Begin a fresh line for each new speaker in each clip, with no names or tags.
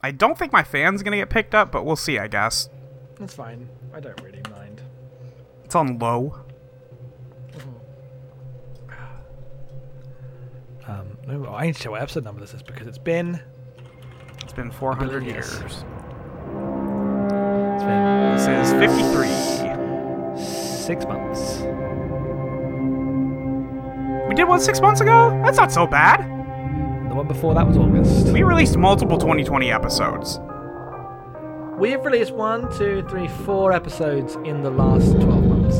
I don't think my fan's gonna get picked up, but we'll see. I guess
That's fine. I don't really mind.
it's on low.
Um, no, I need to show what episode number this is because it's been
It's been 400
Yes.
years.
it's been
This is 53.
six months.
We did one six months ago. That's not so bad.
The one before that was August.
We released multiple 2020 episodes.
We have released one, two, three, four episodes in the last twelve months.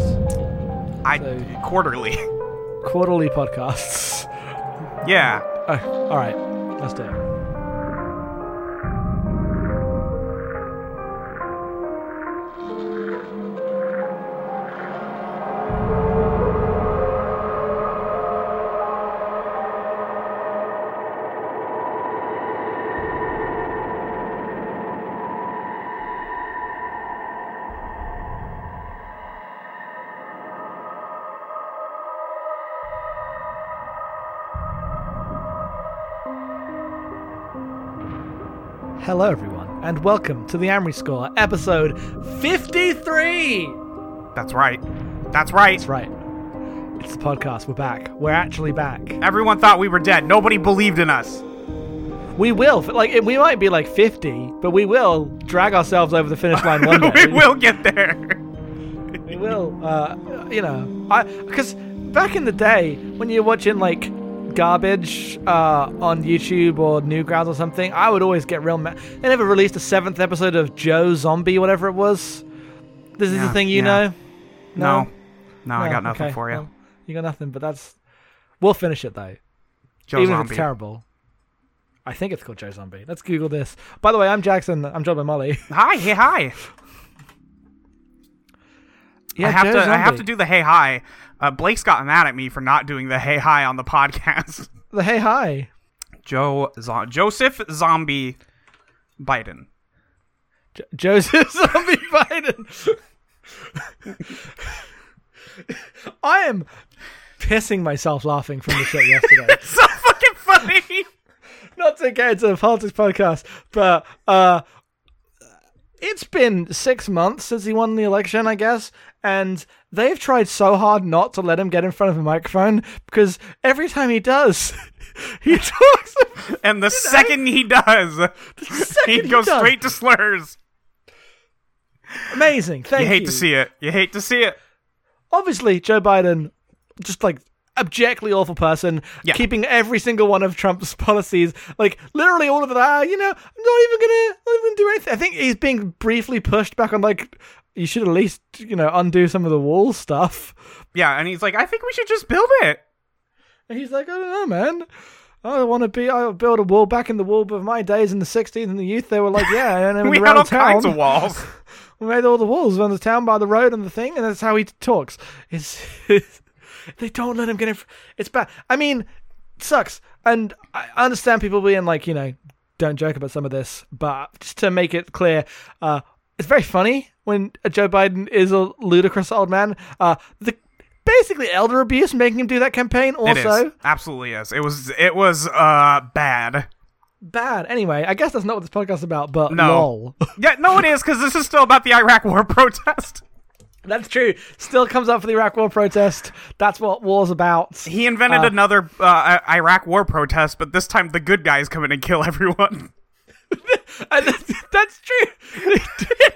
I
So-
quarterly.
Quarterly podcasts.
yeah.
Oh, all right, let's do it. Hello, everyone, and welcome to the Amory Score, episode 53!
That's right. That's right.
That's right. It's the podcast. We're back. We're actually back.
Everyone thought we were dead. Nobody believed in us.
We will. Like, we might be like 50, but we will drag ourselves over the finish line one day.
we will get there.
We will. Uh, you know, I because back in the day when you're watching like garbage uh, on YouTube or Newgrounds or something, I would always get real mad. They never released a seventh episode of Joe Zombie, whatever it was. This is
Yeah,
the thing, you
yeah.
know.
No. No, I got nothing
okay,
for you.
well, you got nothing, but that's. We'll finish it though,
Joe
even if
Zombie.
it's terrible. I think it's called Joe Zombie. Let's Google this. By the way, I'm Jackson. I'm joined by Molly.
Hi, hey, hi.
Yeah,
I have
Joe
to. I have to do the hey hi. Uh, Blake's got mad at me for not doing the hey hi on the podcast.
the hey hi.
Joe Zo- Joseph Zombie Biden.
J- Joseph Zombie Biden. I am pissing myself laughing from the shit yesterday.
It's So fucking funny.
Not to get into the politics podcast, but uh, it's been six months since he won the election, I guess, and they've tried so hard not to let him get in front of a microphone because every time he does, he talks.
And the second he does,
second
he goes
does.
straight to slurs.
Amazing. Thank
You
you.
hate to see it. You hate to see it.
obviously Joe Biden, just like abjectly awful person,
Yeah.
keeping every single one of Trump's policies, like literally all of it. Ah, you know, I'm not even gonna, not even gonna do anything. I think he's being briefly pushed back on like. You should at least, you know, undo some of the wall stuff.
Yeah, and he's like, I think we should just build it.
And he's like, I don't know, man. I want to be. I build a wall back in the wall of my days in the '60s and the youth. They were like, yeah, and then
We had all
town,
kinds of walls.
We made all the walls around the town by the road and the thing, and that's how he talks. It's, they don't let him get in. fr- It's bad. I mean, it sucks. And I understand people being like, you know, don't joke about some of this, but just to make it clear, uh, it's very funny when Joe Biden is a ludicrous old man. Uh, the basically elder abuse making him do that campaign
It is.
also
Absolutely is. It was it was uh bad.
bad. Anyway, I guess that's not what this podcast is about, but
No.
lol.
Yeah, no it is cuz this is still about the Iraq war protest.
That's true. Still comes up for the Iraq War protest. That's what war's about.
He invented
Uh,
another uh, Iraq war protest, but this time the good guys come in and kill everyone.
And that's, true.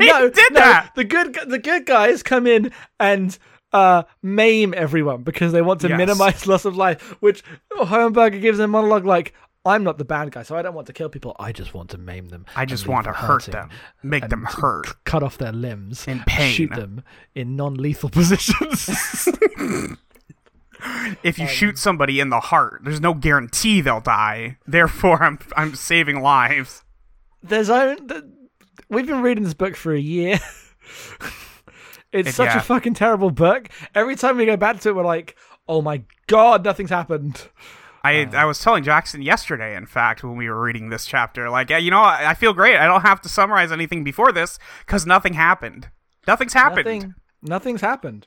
no,
did
no,
that.
The good, the good guys come in and uh, maim everyone because they want to
Yes.
minimize loss of life. Which Hohenberger gives a monologue like, "I'm not the bad guy, so I don't want to kill people. I just want to maim them.
I just want to hurt them, make them hurt.
cut off their limbs,
In pain.
shoot them in non-lethal positions."
If you shoot somebody in the heart, there's no guarantee they'll die. Therefore, I'm I'm saving lives.
There's own. th- We've been reading this book for a year. it's
It-
such
yeah.
a fucking terrible book. Every time we go back to it, we're like, "Oh my god, nothing's happened."
I
Uh.
I was telling Jackson yesterday, in fact, when we were reading this chapter, like, you know, I, I feel great. I don't have to summarize anything before this because nothing happened. Nothing's happened.
Nothing. Nothing's happened.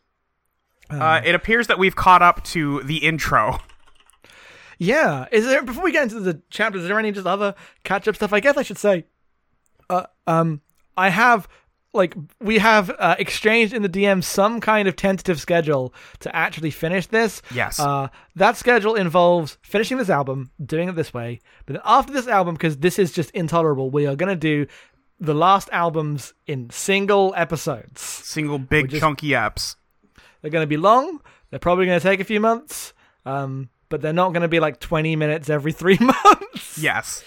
Uh, it appears that we've caught up to the intro.
Yeah. Is there before we get into the chapters? Is there any just other catch-up stuff? I guess I should say um, I have like we have uh, exchanged in the DM some kind of tentative schedule to actually finish this.
Yes.
Uh, that schedule involves finishing this album, doing it this way, but then after this album, because this is just intolerable, we are gonna do the last albums in single episodes.
Single big
just-
chunky apps.
They're gonna be long. They're probably gonna take a few months. Um, but they're not gonna be like twenty minutes every three months.
Yes.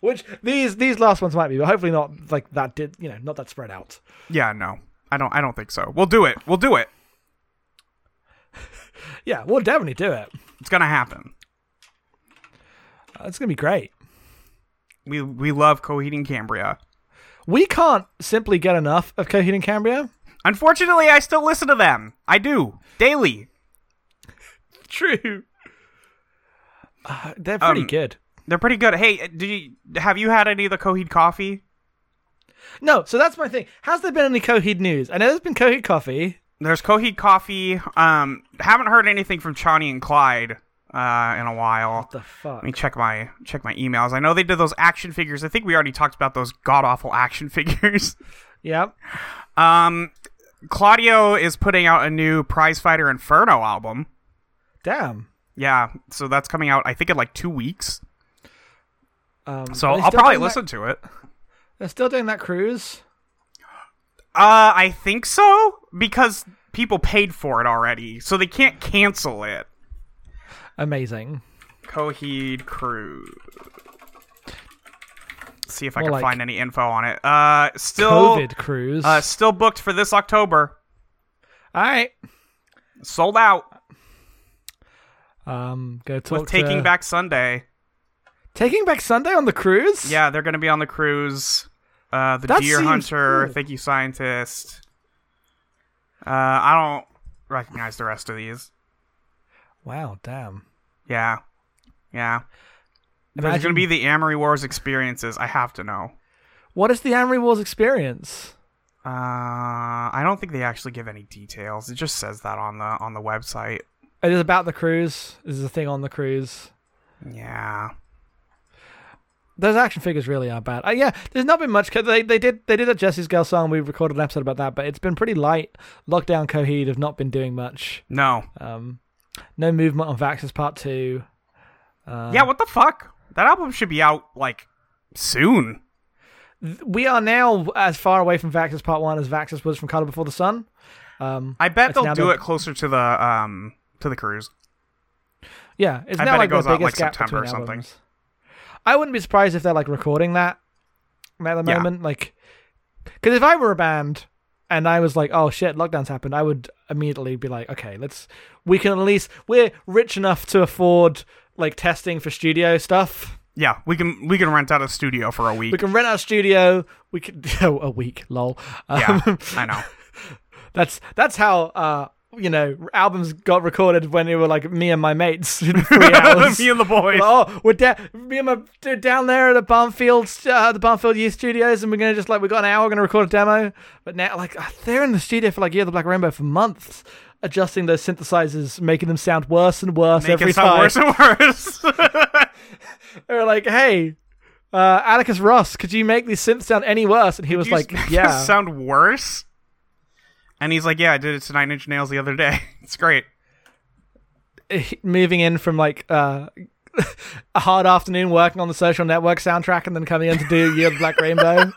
Which these these last ones might be, but hopefully not like that. Did you know not that spread out.
Yeah, no. I don't I don't think so. We'll do it. We'll do it.
Yeah, we'll definitely do it.
It's gonna happen.
Uh, it's gonna be great.
We we love Coheed and Cambria.
We can't simply get enough of Coheed and Cambria.
Unfortunately, I still listen to them. I do daily.
True. Uh, they're pretty
Um,
good.
They're pretty good. Hey, did you have you had any of the Coheed coffee?
No, so that's my thing. Has there been any Coheed news? I know there's been Coheed coffee.
There's Coheed coffee. Um, haven't heard anything from Chani and Clyde uh, in a while.
The fuck.
Let me check my check my emails. I know they did those action figures. I think we already talked about those god awful action figures.
Yep.
Um, Claudio is putting out a new Prize Fighter Inferno album.
Damn.
Yeah, so that's coming out. I think in like two weeks.
Um,
So I'll probably
doing that-
listen to it.
They're still doing that cruise.
Uh, I think so because people paid for it already, so they can't cancel it.
Amazing.
Coheed Cruise. See if I
More
can
like
find any info on it. Uh, still,
COVID cruise.
uh, still booked for this October.
All right.
Sold out
Um, go talk
with Taking
to-
Back Sunday.
Taking Back Sunday on the cruise.
Yeah, they're going to be on the cruise. Uh, the
That Dear
Hunter.
cool.
Thank you, Scientist. Uh, I don't recognize the rest of these.
Wow. Damn.
Yeah, yeah. There's going to be the Amory Wars experiences. I have to know.
What is the Amory Wars experience?
Uh, I don't think they actually give any details. It just says that on the on the website.
It is about the cruise. This is a thing on the cruise.
Yeah.
Those action figures really are bad. Uh, yeah, there's not been much. They they did they did a Jesse's Girl song. We recorded an episode about that, but it's been pretty light. Lockdown Coheed have not been doing much.
No.
Um, no movement on Vaxis Part Two. Uh,
yeah. What the fuck? That album should be out like soon.
we are now as far away from Vaxis Part One as Vaxis was from Color Before the Sun. Um,
I bet they'll do
the-
it closer to the um to the cruise.
yeah, it's
I
now
it
like
goes
the
out,
biggest
like,
gap
September
between
or something.
albums. I wouldn't be surprised if they're like recording that at the
Yeah.
moment, like because if I were a band and I was like, oh shit, lockdown's happened, I would immediately be like, okay, let's we can at least we're rich enough to afford like testing for studio stuff.
Yeah, we can we can rent out a studio for a week.
We can rent out a studio. We could oh, a week, lol.
yeah,
Um,
I know.
That's that's how uh you know albums got recorded when they were like me and my mates in three hours.
Me and the boys.
oh, we're da- me and my down there at the Barnfield, uh, the Barnfield Youth Studios, and we're gonna just like we got an hour, we're gonna record a demo. But now, like uh, they're in the studio for like Year of the Black Rainbow for months, adjusting those synthesizers, making them sound worse and worse
Make
every
it sound
time.
worse and worse.
They were like, "Hey, uh, Atticus Ross, could you make these synths sound any worse?" And he was
You
like, "Yeah."
sound worse. And he's like, "Yeah, I did it to Nine Inch Nails the other day. It's great."
moving in from like uh, a hard afternoon working on the social network soundtrack and then coming in to do Year of the Black Rainbow.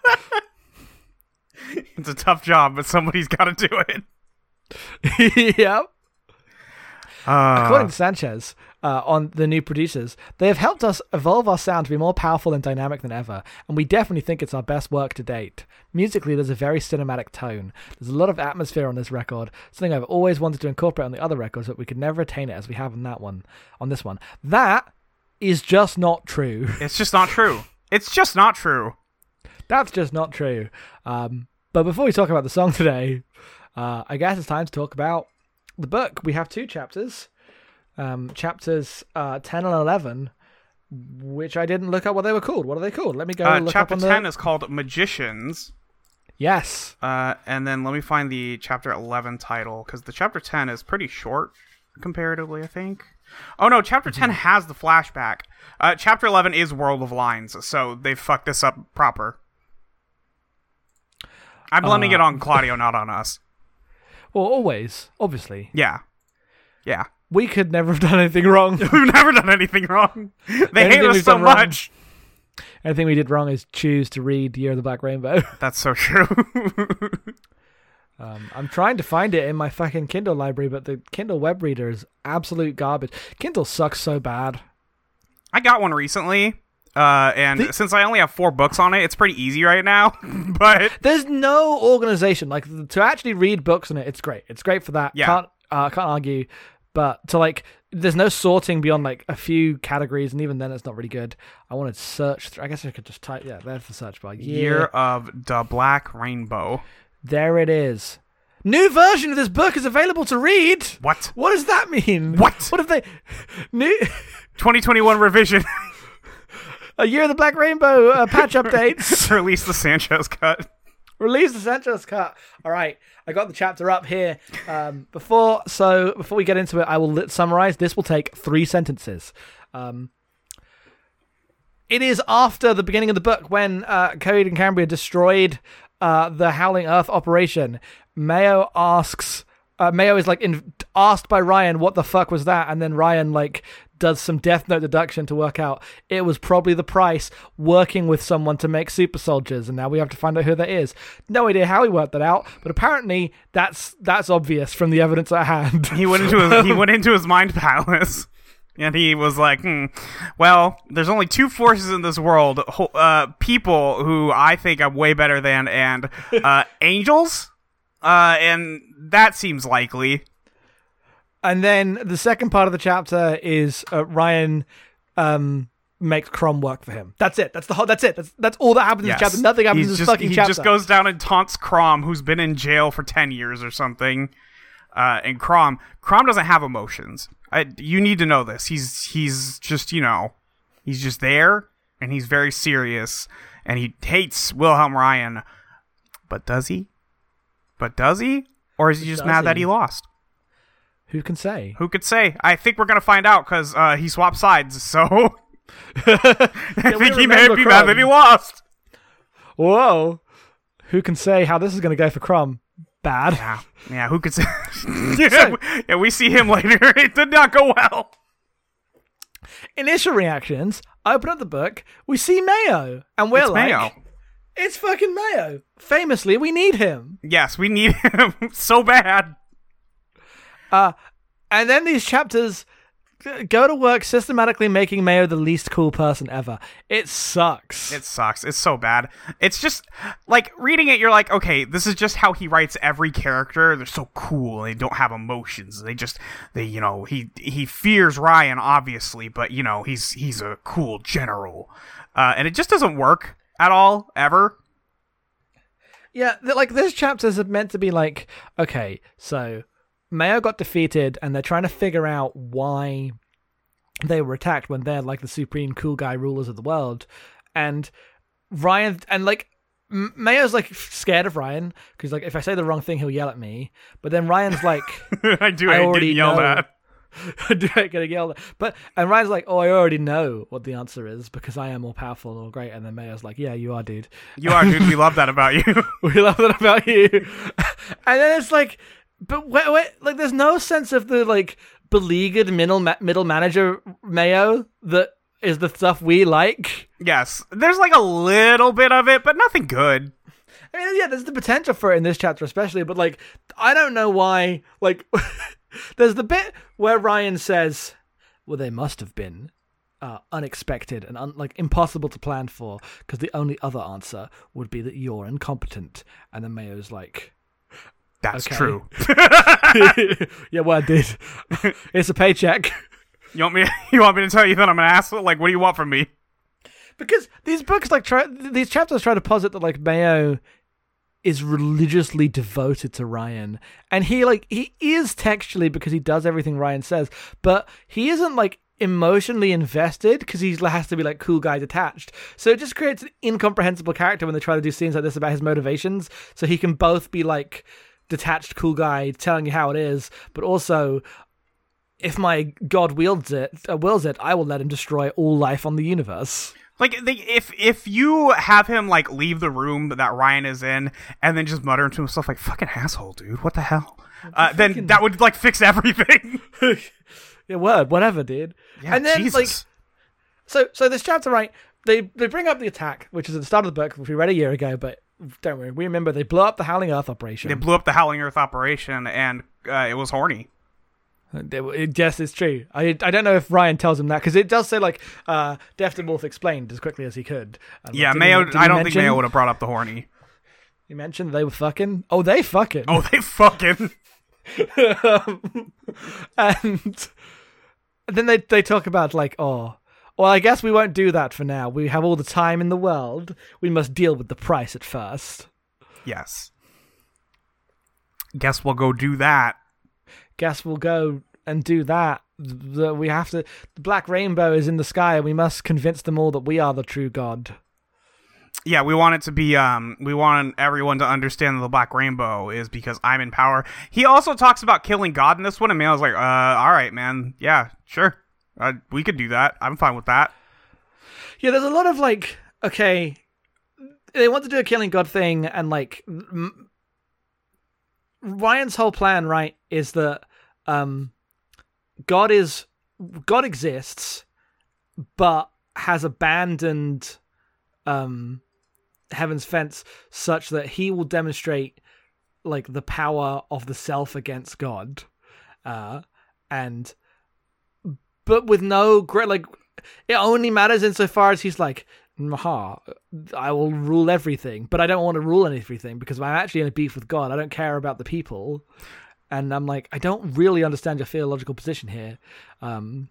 It's a tough job, but somebody's got to do it.
yep.
Uh,
According to Sanchez, uh, on the new producers, they have helped us evolve our sound to be more powerful and dynamic than ever, and we definitely think it's our best work to date. Musically, there's a very cinematic tone. There's a lot of atmosphere on this record, something I've always wanted to incorporate on the other records, but we could never attain it as we have on that one. On this one, that is just not true.
it's just not true. It's just not true.
That's just not true. Um, but before we talk about the song today, uh, I guess it's time to talk about the book. We have two chapters, um, chapters uh, 10 and 11, which I didn't look up what they were called. What are they called? Let me go
Uh,
look
chapter
up on
ten is called Magicians.
Yes.
Uh, and then let me find the chapter 11 title because the chapter 10 is pretty short comparatively, I think. Oh no, chapter 10
Mm-hmm.
has the flashback. Uh, chapter 11 is World of Lines, so they fucked this up proper. I'm blaming
Uh,
it on Claudio, not on us.
Well, always, obviously,
Yeah. Yeah.
We could never have done anything wrong.
We've never done anything wrong. They hate us so
wrong.
much.
Anything we did wrong is choose to read Year of the Black Rainbow.
That's so true.
Um, I'm trying to find it in my fucking Kindle library, but the Kindle web reader is absolute garbage. Kindle sucks so bad.
I got one recently. Uh, and
The-
since I only have four books on it, it's pretty easy right now. but
There's no organization like to actually read books on it. It's great. It's great for that.
Yeah.
Can't uh, can't argue. But to like, there's no sorting beyond like a few categories, and even then, it's not really good. I want to search. Through, I guess I could just type. Yeah, there's the search bar.
Year
Year.
of the Black Rainbow.
There it is. New version of this book is available to read.
What?
What does that mean?
What?
What if they new
2021 revision.
a year of the Black Rainbow uh, patch updates?
Release the Sanchez cut.
Release the Sanchez cut. All right, I got the chapter up here. Um, before so before we get into it, I will summarize. This will take three sentences. Um, it is after the beginning of the book when uh, Coheed and Cambria destroyed uh, the Howling Earth operation. Mayo asks. Uh, Mayo is like in, asked by Ryan, "What the fuck was that?" And then Ryan like does some Death Note deduction to work out it was probably the Prise working with someone to make super soldiers, and now we have to find out who that is. No idea how he worked that out, but apparently that's that's obvious from the evidence at hand.
He went into his, he went into his mind palace, and he was like, hmm, "Well, there's only two forces in this world: uh, people who I think I'm way better than, and uh, angels." Uh, and that seems likely.
And then the second part of the chapter is uh, Ryan um, makes Crom work for him. That's it. That's the whole. That's it. That's that's all that happens in
Yes.
this chapter. Nothing happens
He's
in this
just,
fucking
he
chapter.
just goes down and taunts Crom, who's been in jail for ten years or something. Uh, and Crom, Crom doesn't have emotions. I, you need to know this. He's he's just you know, he's just there, and he's very serious, and he hates Wilhelm Ryan. But does he? But does he? Or is he just
Does
mad that
he?
he lost?
Who can say?
Who could say? I think we're gonna find out because uh, he swapped sides. So I
we
think he may be mad that he lost.
Whoa. Who can say how this is going to go for Crumb? Bad.
Yeah, yeah. Who could say? yeah, we- yeah, we see him later. It did not go well.
Initial reactions. I open up the book. We see Mayo, and we're
It's
like,
Mayo.
"It's fucking Mayo." Famously, we need him.
Yes, we need him so bad.
Uh, and then these chapters go to work systematically making Mayo the least cool person ever. It sucks.
It sucks. It's so bad. It's just like reading it. You're like, okay, this is just how he writes every character. They're so cool. They don't have emotions. They just, they, you know, he he fears Ryan obviously, but you know, he's he's a cool general, uh, and it just doesn't work at all ever.
Yeah, like this chapters are meant to be like, okay, so Mayo got defeated, and they're trying to figure out why they were attacked when they're like the supreme cool guy rulers of the world, and Ryan and like Mayo's like scared of Ryan because like if I say the wrong thing, he'll yell at me. But then Ryan's like,
I do.
I
I,
already
yelled
know.
at.
do I get yelled at? But and Ryan's like, oh, I already know what the answer is because I am more powerful and all great. And then Mayo's like, yeah, you are, dude.
You are, dude. We love that about you.
we love that about you. and then it's like, but wait, wait, like there's no sense of the like beleaguered middle ma- middle manager Mayo that is the stuff we like.
yes, there's like a little bit of it, but nothing good.
I mean, yeah, there's the potential for it in this chapter, especially, but like, I don't know why. Like, there's the bit where Ryan says, "Well, they must have been." Uh, unexpected and un- like impossible to plan for because the only other answer would be that you're incompetent and then mayo's like
That's
Okay.
true.
yeah well i did it's a paycheck
You want me? You want me to tell you that I'm an asshole? Like, what do you want from me?
because these books like try these chapters try to posit that like mayo is religiously devoted to ryan and he like he is textually because he does everything ryan says but he isn't like emotionally invested because he has to be like cool guy detached so it just creates an incomprehensible character when they try to do scenes like this about his motivations so he can both be like detached cool guy telling you how it is but also if my god wields it uh, wills it i will let him destroy all life on the universe
Like they, if if you have him like leave the room that Ryan is in and then just mutter to himself like "fucking asshole, dude, what the hell," uh, then
fucking-
that would like fix everything.
yeah, word, whatever, dude.
Yeah,
and then
Jesus.
like so so this chapter right they they bring up the attack which is at the start of the book which we read a year ago but don't worry we remember they blew up the howling earth operation
they blew up the Howling Earth operation and uh, it was horny.
It, it, yes it's true i i don't know if ryan tells him that because it does say like uh Deftinwolf explained as quickly as he could And,
Yeah,
did he-
Mayo.
did he
I don't
mention,
think Mayo would have brought up the horny.
you mentioned they were fucking oh they fucking
Oh, they fucking.
and then they they talk about like oh well i guess we won't do that for now we have all the time in the world we must deal with the Prise at first
Yes. Guess we'll go do that.
guess we'll go and do that the, we have to the black rainbow is in the sky and we must convince them all that we are the true god
Yeah, we want it to be. Um, we want everyone to understand that the Black Rainbow is because I'm in power. He also talks about killing God in this one, and man, I was like, "Uh, all right, man. Yeah, sure. Uh, we could do that. I'm fine with that."
yeah there's a lot of like okay they want to do a killing god thing and like m- ryan's whole plan right is that um god is god exists but has abandoned um heaven's fence such that he will demonstrate like the power of the self against god uh and but with no great like it only matters insofar as he's like Maha, I will rule everything, but I don't want to rule everything because I'm actually in a beef with God. I don't care about the people. And I'm like, I don't really understand your theological position here. Um,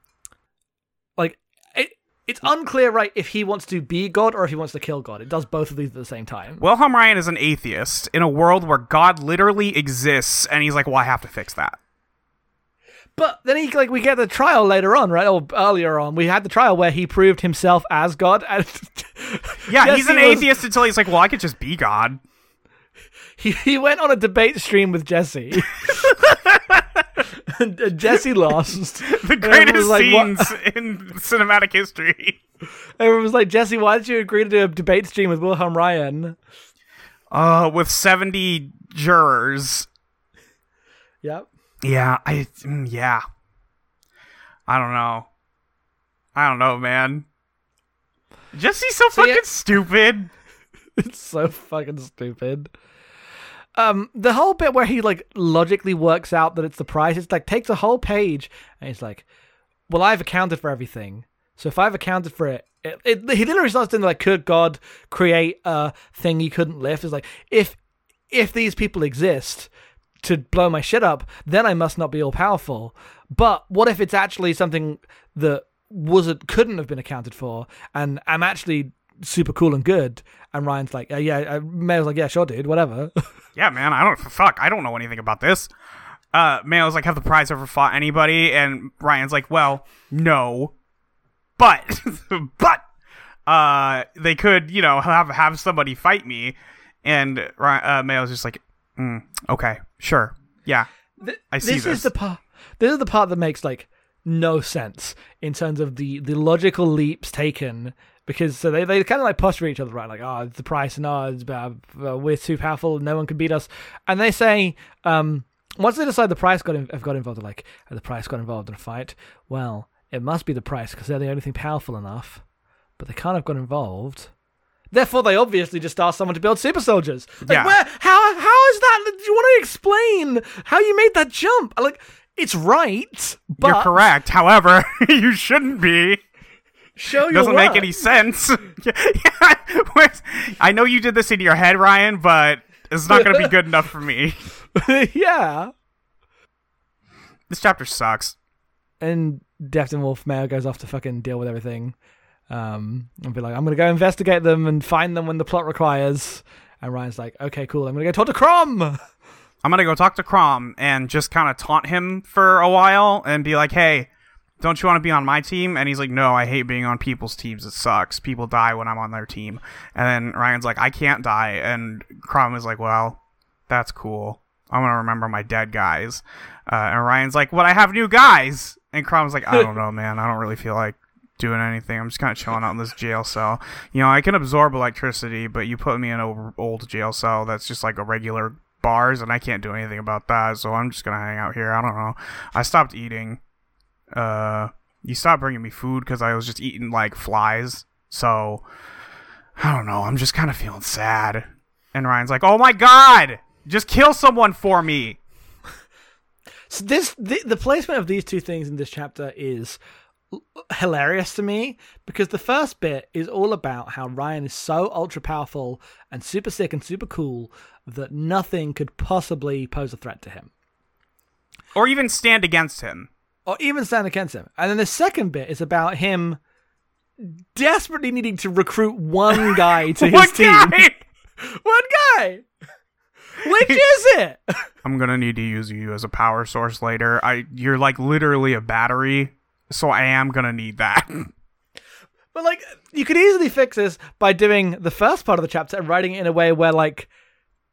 like, it, it's unclear, right, if he wants to be God or if he wants to kill God. It does both of these at the same time.
Wilhelm Ryan is an atheist in a world where God literally exists, and he's like, "Well, I have to fix that."
But then he like we get the trial later on, right? Or earlier on, we had the trial where he proved himself as God. And
Yeah,
Yes,
he's an
he was-
atheist until he's like, "Well, I could just be God."
he, he went on a debate stream with Jesse. and, and Jesse lost.
The greatest
like, what-
scenes in cinematic history.
Everyone was like, Jesse, why did you agree to do a debate stream with Wilhelm Ryan?
Uh, with seventy jurors.
Yep.
Yeah, I mm, yeah. I don't know. I don't know, man. Jesse's so,
So,
fucking
yeah-
stupid.
It's so fucking stupid. Um, the whole bit where he like logically works out that it's the Prise, it's like takes a whole page and he's like, Well, I've accounted for everything. So if I've accounted for it, it, it he literally starts doing like, could God create a thing he couldn't lift? It's like if if these people exist to blow my shit up, then I must not be all powerful. But what if it's actually something that wasn't couldn't have been accounted for, and I'm actually super cool and good? And Ryan's like, uh, yeah, Mayo's like, yeah, sure, dude, whatever.
Yeah, man. I don't fuck. I don't know anything about this. Uh, Mayo's like, have the Prise ever fought anybody? And Ryan's like, well, no, but but uh, they could, you know, have have somebody fight me. And uh, Mayo's just like, mm, okay, sure, yeah.
Th-
I see
this.
this.
is the part. This is the part that makes like no sense in terms of the the logical leaps taken. Because so they, they kind of like posture each other, right? Like, oh, it's the Prise, and oh, uh, we're too powerful, no one can beat us. And they say, um, once they decide the Prise got in, have got involved, like, oh, the Prise got involved in a fight. Well, it must be the Prise because they're the only thing powerful enough. But they can't have got involved. Therefore, they obviously just asked someone to build super soldiers. Like,
Yeah.
where? How? How is that? Do you want to explain how you made that jump? Like, it's right, but
You're correct. However, you shouldn't be.
show your
Doesn't make any sense. I know you did this in your head, Ryan, but it's not going to be good enough for me.
yeah.
This chapter sucks.
And Deftinwolf Mayo goes off to fucking deal with everything. Um, and be like, I'm gonna go investigate them and find them when the plot requires. And Ryan's like, okay, cool. I'm gonna go talk to Crom.
I'm gonna go talk to Crom and just kind of taunt him for a while and be like, "Hey, don't you want to be on my team?" And he's like, "No, I hate being on people's teams. It sucks. People die when I'm on their team." And then Ryan's like, "I can't die," and Crom is like, "Well, that's cool. I'm gonna remember my dead guys." Uh, and Ryan's like, "But I have new guys." And Crom's like, "I don't know, man. I don't really feel like doing anything. I'm just kind of chilling out in this jail cell. You know, I can absorb electricity, but you put me in an old jail cell that's just like a regular bars, and I can't do anything about that. So I'm just gonna hang out here. I don't know. I stopped eating. Uh, you stopped bringing me food because I was just eating like flies. So I don't know. I'm just kind of feeling sad. And Ryan's like, "Oh my god, just kill someone for me."
So this the, the placement of these two things in this chapter is hilarious to me because the first bit is all about how Ryan is so ultra powerful and super sick and super cool that nothing could possibly pose a threat to him
Or even stand against him.
or even stand against him. And then the second bit is about him desperately needing to recruit one guy to his
One
team.
guy!
One guy. Which is it?
I'm gonna need to use you as a power source later. I you're like literally a battery, so I am gonna need that.
But like, you could easily fix this by doing the first part of the chapter and writing it in a way where like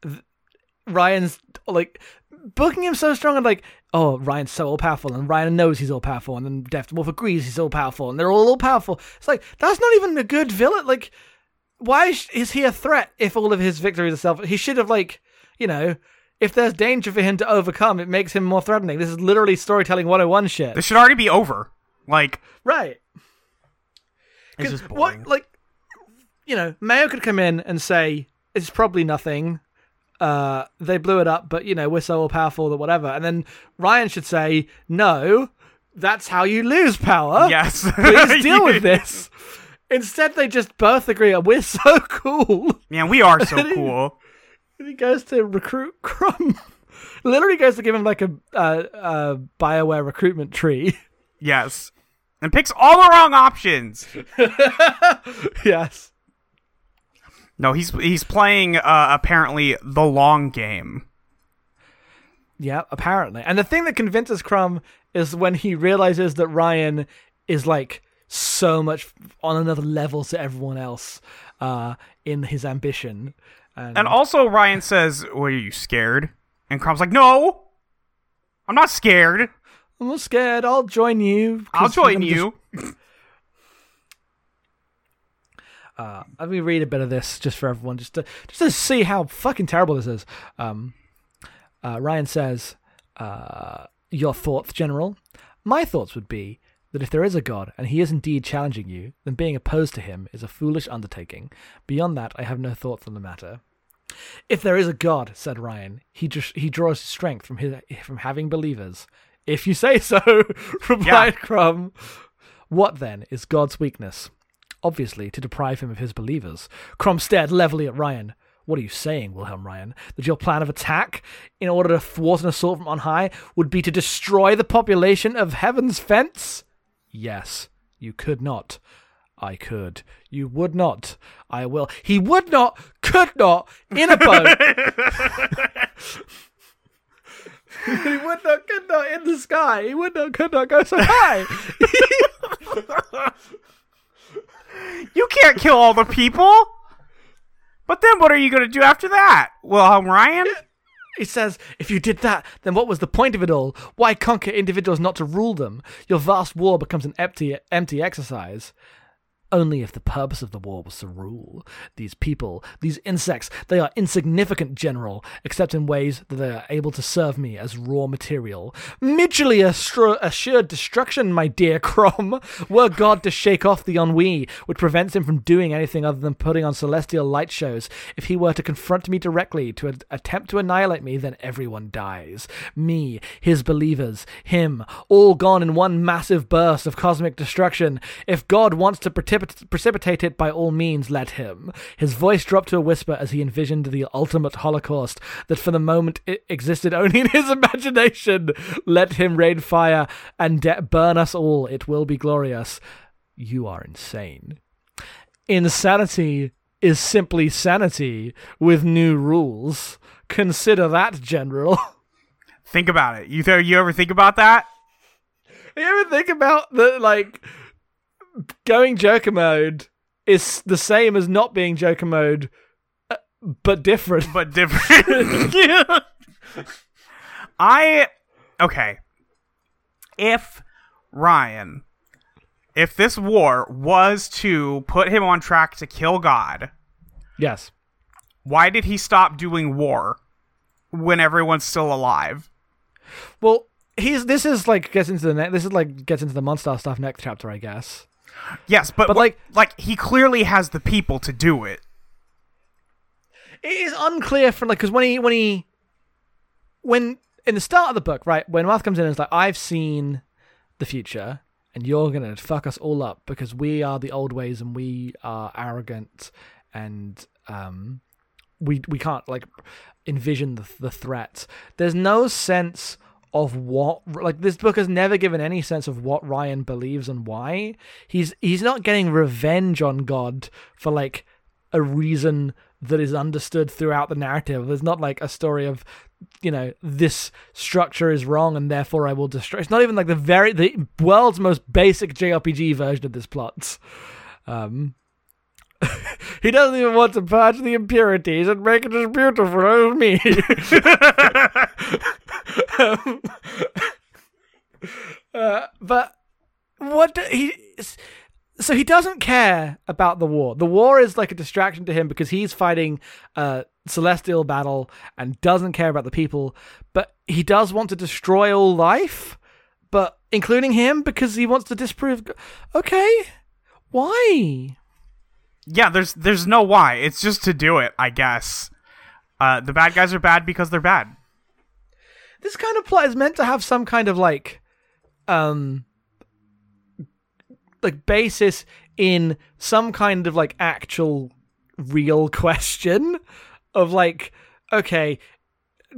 th- Ryan's like booking him so strong and like, oh, Ryan's so all powerful, and Ryan knows he's all powerful, and then Death Wolf agrees he's all powerful, and they're all all powerful. It's like that's not even a good villain. Like, why is is he a threat if all of his victories are self? He should have like, you know. If there's danger for him to overcome, it makes him more threatening. This is literally storytelling 101 shit.
This should already be over. Like
Right.
it's
'Cause
just boring.
What, like, you know, Mayo could come in and say it's probably nothing. Uh, they blew it up, but you know we're so all powerful that whatever. And then Ryan should say, "No, that's how you lose power.
yes.
please deal with this." Instead, they just both agree, "We're so cool."
Man, we are so cool.
And he goes to recruit Crumb. Literally goes to give him like a uh, uh, Bioware recruitment tree.
Yes. And picks all the wrong options.
yes.
No, he's he's playing uh, apparently the long game.
Yeah, apparently. And the thing that convinces Crumb is when he realizes that Ryan is like so much on another level to everyone else uh, in his ambition. And,
And also Ryan says, "What are you scared?" And Crumb's like, "No. I'm not scared.
I'm not scared. I'll join you.
I'll join
just-
you."
Uh, let me read a bit of this just for everyone, just to just to see how fucking terrible this is. Um, uh, Ryan says, uh, "Your thoughts, General? My thoughts would be that if there is a God and he is indeed challenging you, then being opposed to him is a foolish undertaking. Beyond that, I have no thoughts on the matter." If there is a God, said Ryan, he just he draws his strength from his from having believers. If you say so, replied Crumb. What then is God's weakness? Obviously, to deprive him of his believers. Crumb stared levelly at Ryan. What are you saying, Wilhelm Ryan? That your plan of attack, in order to thwart an assault from on high, would be to destroy the population of Heaven's Fence? Yes, you could not. I could. You would not. I will. He would not, could not, in a boat. he would not, could not, in the sky. He would not, could not go so high.
You can't kill all the people. But then what are you going to do after that? Well, I'm Ryan?
He says, if you did that, then what was the point of it all? Why conquer individuals not to rule them? Your vast war becomes an empty, empty exercise. Only if the purpose of the war was to rule. These people, these insects, they are insignificant, General, except in ways that they are able to serve me as raw material. Mutually assured destruction, my dear Crom, were God to shake off the ennui which prevents him from doing anything other than putting on celestial light shows. If he were to confront me directly, to attempt to annihilate me, then everyone dies. Me, his believers, him, all gone in one massive burst of cosmic destruction. If God wants to precipit- precipitate it, by all means, let him. His voice dropped to a whisper as he envisioned the ultimate holocaust that for the moment it existed only in his imagination. Let him rain fire and de- burn us all. It will be glorious. You are insane. Insanity is simply sanity with new rules. Consider that, General.
Think about it. You th- you ever think about that?
You ever think about the like going Joker mode is the same as not being Joker mode, uh, but different.
But different. I okay. If Ryan if this war was to put him on track to kill God,
Yes.
why did he stop doing war when everyone's still alive?
Well, he's this is like gets into the ne- this is like gets into the monster stuff next chapter, I guess.
Yes, but,
But, like-
like he clearly has the people to do it.
It is unclear from like because when he when he when in the start of the book, right, when Marth comes in and is like, I've seen the future and you're gonna fuck us all up because we are the old ways and we are arrogant and um we we can't like envision the the threat. There's no sense of what like this book has never given any sense of what Ryan believes and why. He's he's not getting revenge on God for like a reason that is understood throughout the narrative. There's not like a story of, you know, this structure is wrong and therefore I will destroy. It's not even like the very the world's most basic JRPG version of this plot. Um, he doesn't even want to purge the impurities and make it as beautiful as me. Um, uh, but what do, he? so he doesn't care about the war. The war is like a distraction to him because he's fighting a celestial battle and doesn't care about the people. But he does want to destroy all life, but including him because he wants to disprove. Okay, why?
Yeah, there's there's no why. It's just to do it, I guess. Uh, the bad guys are bad because they're bad.
This kind of plot is meant to have some kind of like, um, like basis in some kind of like actual real question of like okay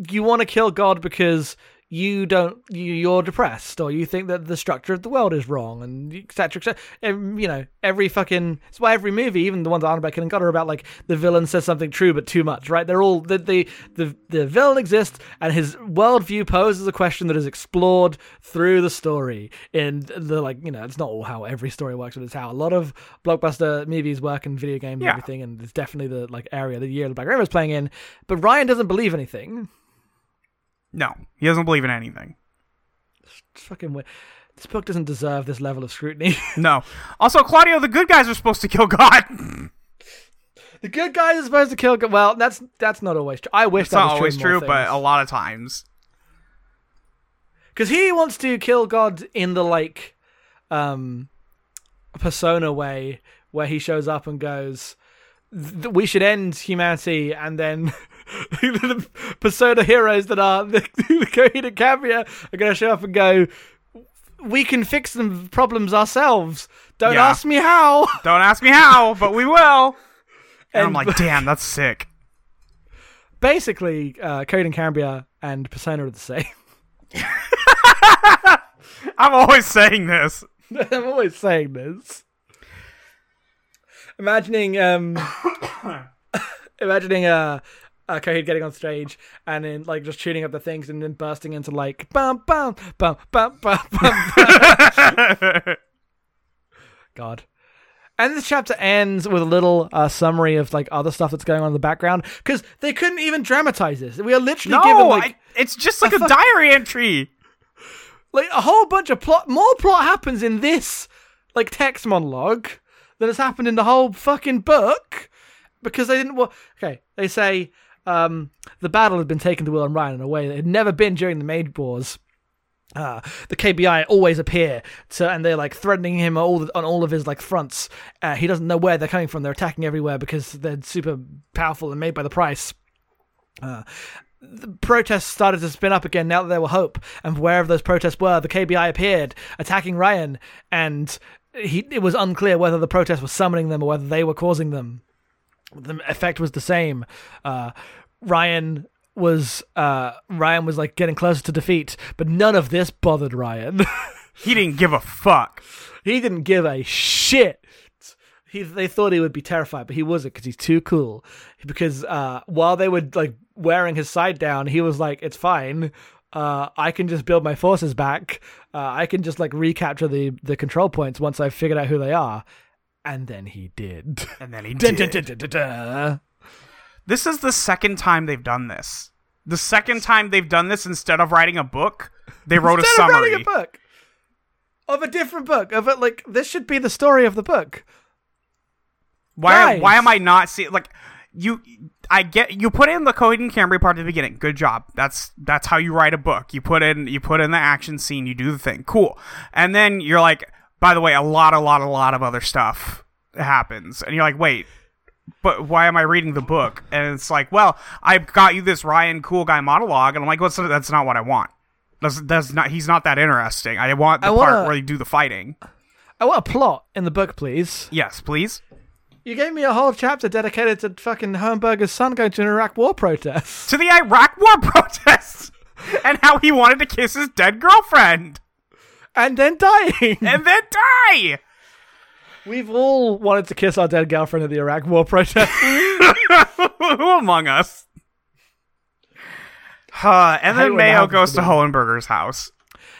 you want to kill god because you don't you, you're depressed or you think that the structure of the world is wrong and etc etc and, you know every fucking it's why every movie even the ones that aren't about killing god are about like the villain says something true but too much right? They're all the the the, the villain exists and his worldview poses a question that is explored through the story. And the like you know it's not all how every story works but it's how a lot of blockbuster movies work and video games
Yeah.
and everything and it's definitely the like area the year the black Rainbow is playing in. But ryan doesn't believe anything
No, he doesn't believe in anything.
It's fucking weird. This book doesn't deserve this level of scrutiny.
No. Also, Claudio, the good guys are supposed to kill God.
the good guys are supposed to kill. Good. Well, that's that's not always true. I wish
It's
that
not
was
always
true,
true, but a lot of times.
because he wants to kill God in the like, um, persona way where he shows up and goes, "We should end humanity," and then. the persona heroes that are the, the Coheed and Cambria are going to show up and go, "We can fix the problems ourselves. Don't
Yeah.
ask me how."
Don't ask me how, but we will. And, I'm like, damn, that's sick.
basically, uh, Coheed and Cambria and Persona are the same.
I'm always saying this.
I'm always saying this. Imagining, um, imagining uh, uh, Coheed getting on stage and then like just tuning up the things and then bursting into like bum bum bum bum bum bum. God. And this chapter ends with a little uh, summary of like other stuff that's going on in the background because they couldn't even dramatize this. We are literally given like
I, it's just like a
fuck-
diary entry.
like a whole bunch of plot more plot happens in this like text monologue than has happened in the whole fucking book because they didn't wa- okay they say um the battle had been taken to Wilhelm Ryan in a way that had never been during the mage wars uh, the KBI always appear to, and they're like threatening him all the, on all of his like fronts. Uh, he doesn't know where they're coming from. They're attacking everywhere because they're super powerful and made by the Prise. Uh, the protests started to spin up again now that there were hope, and wherever those protests were, the KBI appeared, attacking Ryan, and he, it was unclear whether the protests were summoning them or whether they were causing them. The effect was the same. Uh, Ryan was uh, Ryan was like getting closer to defeat, but none of this bothered Ryan.
He didn't give a fuck.
he didn't give a shit. He, they thought he would be terrified, but he wasn't because he's too cool. Because uh, while they were like wearing his side down, he was like, "It's fine. Uh, I can just build my forces back. Uh, I can just like recapture the the control points once I've figured out who they are." And then he did.
And then he did. This is the second time they've done this. The second time they've done this instead of writing a book, they wrote a
Instead of
summary.
writing a book. of a different book. Of it, like this should be the story of the book.
Why?
Guys.
Why am I not seeing like you? I get you put in the Coheed and Cambria part at the beginning. Good job. That's that's how you write a book. You put in you put in the action scene. You do the thing. Cool. And then you're like, by the way, a lot, a lot, a lot of other stuff happens, and you're like, wait. But why am I reading the book? And it's like, well, I've got you this Ryan cool guy monologue, and I'm like, well, that's- that's not what I want. That's, that's not. He's not that interesting. I want the
I
part
wanna-
where you do the fighting.
I want a plot in the book, please.
Yes, please.
You gave me a whole chapter dedicated to fucking Hamburger's son going to an Iraq war protest.
to the Iraq War protest, and how he wanted to kiss his dead girlfriend
And then dying.
and then die.
We've all wanted to kiss our dead girlfriend at the Iraq war protest.
Who among us? Uh, and then Mayo goes
to.
Hohenberger's house.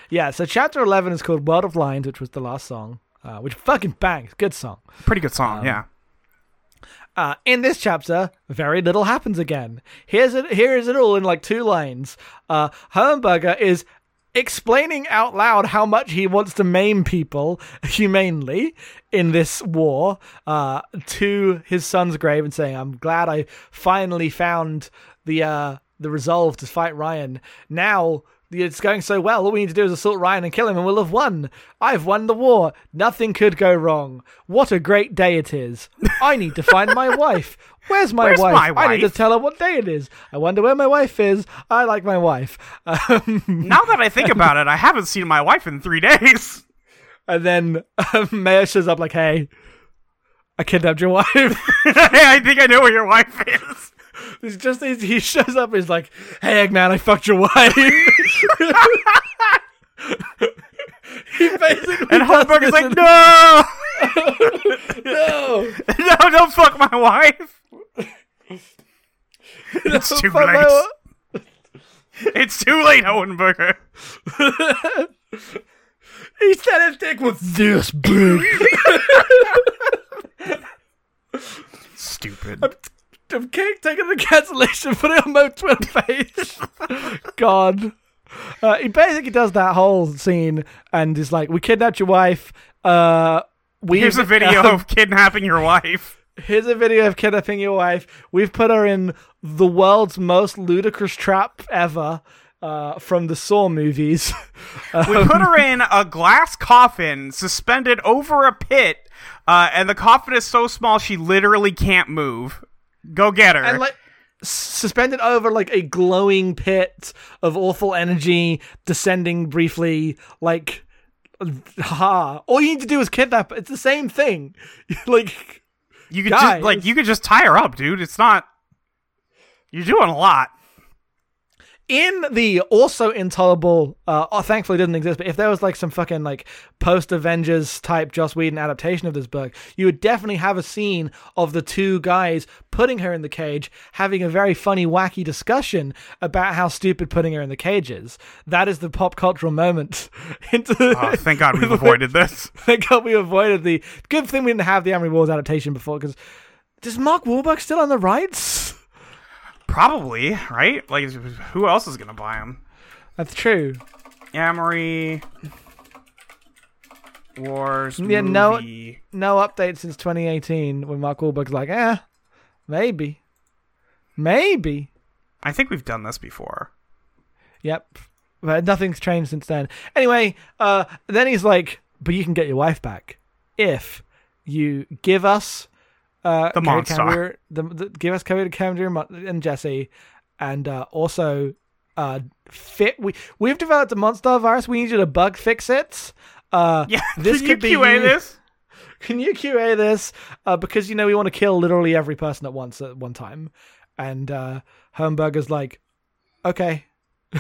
yeah, so chapter 11 is called World of Lines, which was the last song, uh, which fucking bangs. Good song.
Pretty good song,
Um,
yeah.
Uh, in this chapter, very little happens again. Here's it. Here is it all in like two lines. Uh, is explaining out loud how much he wants to maim people humanely in this war uh, to his son's grave and saying, "I'm glad I finally found the uh, the resolve to fight Ryan. Now." It's going so well. All we need to do is assault Ryan and kill him, and we'll have won. I've won the war. Nothing could go wrong. What a great day it is. I need to find my wife. Where's my
Where's
wife?
my
I need to
wife?
tell her what day it is. I wonder where my wife is. I like my wife. Um,
Now that I think about it, I haven't seen my wife in three days.
and then um, shows up like, "Hey, I kidnapped your wife."
I think I know where your wife is.
He's just he shows up. He's like, "Hey, Eggman, I fucked your wife." he basically
And
does this
like,
in-
no,
no,
no, don't fuck my wife. It's too late. It's too late, Hohenberger.
He said his dick was this big.
Stupid.
I'm ca- taking the cancellation, put it on my Twitter page. God. Uh, he basically does that whole scene and is like, "We kidnapped your wife. Uh, we
Here's a video of kidnapping your wife.
Here's a video of kidnapping your wife. We've put her in the world's most ludicrous trap ever uh, from the Saw movies.
We put her in a glass coffin suspended over a pit, uh, and the coffin is so small she literally can't move. Go get her.
and like suspended over like a glowing pit of awful energy descending briefly like ha all you need to do is kidnap it's the same thing like
you could just, like you could just tie her up, dude. It's not. You're doing a lot.
In the also intolerable uh oh, thankfully it doesn't exist but if there was like some fucking like post avengers type joss whedon adaptation of this book you would definitely have a scene of the two guys putting her in the cage having a very funny wacky discussion about how stupid putting her in the cage is that is the pop cultural moment into
Oh, thank God we've avoided this.
thank god we avoided the good thing we didn't have the Amory Wars adaptation before because does Mark Wahlberg still on the rights?
Probably right. Like, who else is gonna buy them?
That's true.
Amory Wars
Yeah, no-
movie.
no update since 2018 when Mark Wahlberg's like, eh, maybe. Maybe.
I think we've done this before.
Yep. But nothing's changed since then. Anyway, uh, then he's like, but you can get your wife back if you give us uh,
The Monster.
Camber- the, the, give us Coheed Cambria and Jesse, and uh, also uh, fit. We we've developed a monster virus. We need you to bug fix it. Uh,
Yeah,
this
can
could be
you QA
you-
this?
can you QA this? Uh, because you know we want to kill literally every person at once at one time, and uh, Hohenberger's like, okay,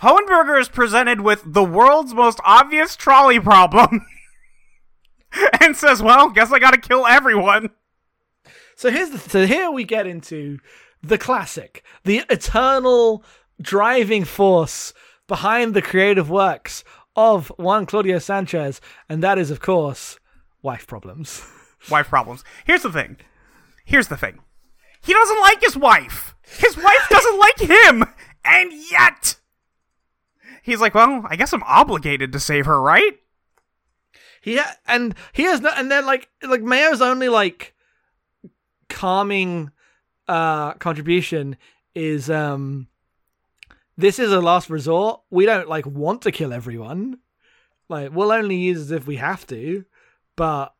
Hohenberger is presented with the world's most obvious trolley problem. and says, "Well, guess I got to kill everyone."
So here's the so here we get into the classic, the eternal driving force behind the creative works of Juan Claudio Sanchez, and that is of course wife problems.
Wife problems. Here's the thing. Here's the thing. He doesn't like his wife. His wife doesn't like him. And yet he's like, "Well, I guess I'm obligated to save her, right?"
He ha- and he has no, and then like like Mayo's only like calming uh contribution is um this is a last resort. We don't like want to kill everyone. Like we'll only use it if we have to, but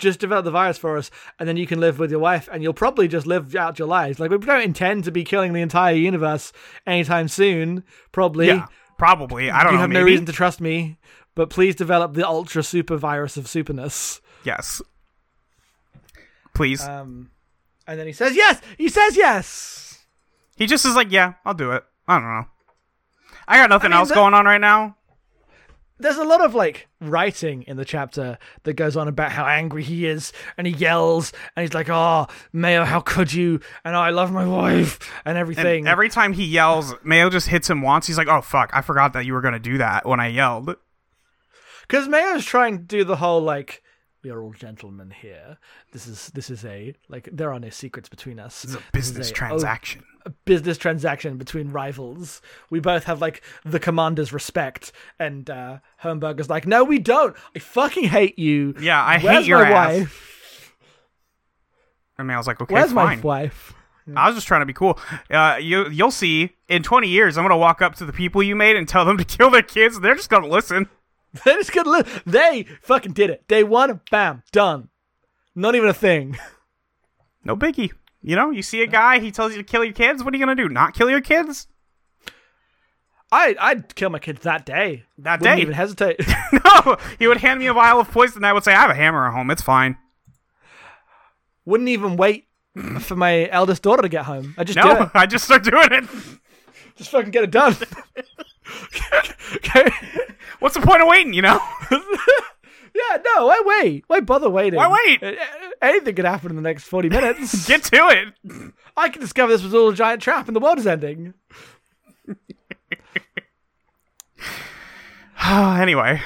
just develop the virus for us, and then you can live with your wife, and you'll probably just live out your lives. Like we don't intend to be killing the entire universe anytime soon. Probably,
Yeah, probably. I don't
you
know.
have no reason to trust me, but please develop the ultra super virus of superness.
Yes. Please.
Um, and then he says yes. He says yes.
he just is like, yeah, I'll do it. I don't know. I got nothing
I mean,
else going on right now.
There's a lot of like writing in the chapter that goes on about how angry he is, and he yells, and he's like, "Oh, Mayo, how could you?" And I love my wife, and everything.
And every time he yells, Mayo just hits him once. He's like, oh, fuck, I forgot that you were going to do that when I yelled.
Because Mayo's trying to do the whole like, we are all gentlemen here. This is this is a like there are no secrets between us.
It's a business
a- oh,
transaction.
a business transaction between rivals. We both have like the commander's respect, and uh Hohenberger's like, no, we don't. I fucking hate you.
Yeah, I
Where's
hate your
my
ass.
wife?
I was like, okay,
Where's
fine.
my wife?
I was just trying to be cool. Uh, you you'll see in 20 years, I'm gonna walk up to the people you made and tell them to kill their kids. They're just gonna listen.
They just gonna li- They fucking did it. Day one, bam, done. Not even a thing.
No biggie. You know, you see a guy, he tells you to kill your kids. What are you gonna do? Not kill your kids?
I I'd kill my kids that day.
That
Wouldn't
day.
even hesitate.
no, he would hand me a vial of poison. and I would say, I have a hammer at home. It's fine.
Wouldn't even wait for my eldest daughter to get home. I just do
No,
it.
I just start doing it.
Just fucking get it done. okay.
What's the point of waiting? You know?
Yeah, no, why wait? Why bother waiting?
Why wait?
Anything could happen in the next 40 minutes.
Get to it.
I can discover this was all a giant trap and the world is ending.
anyway,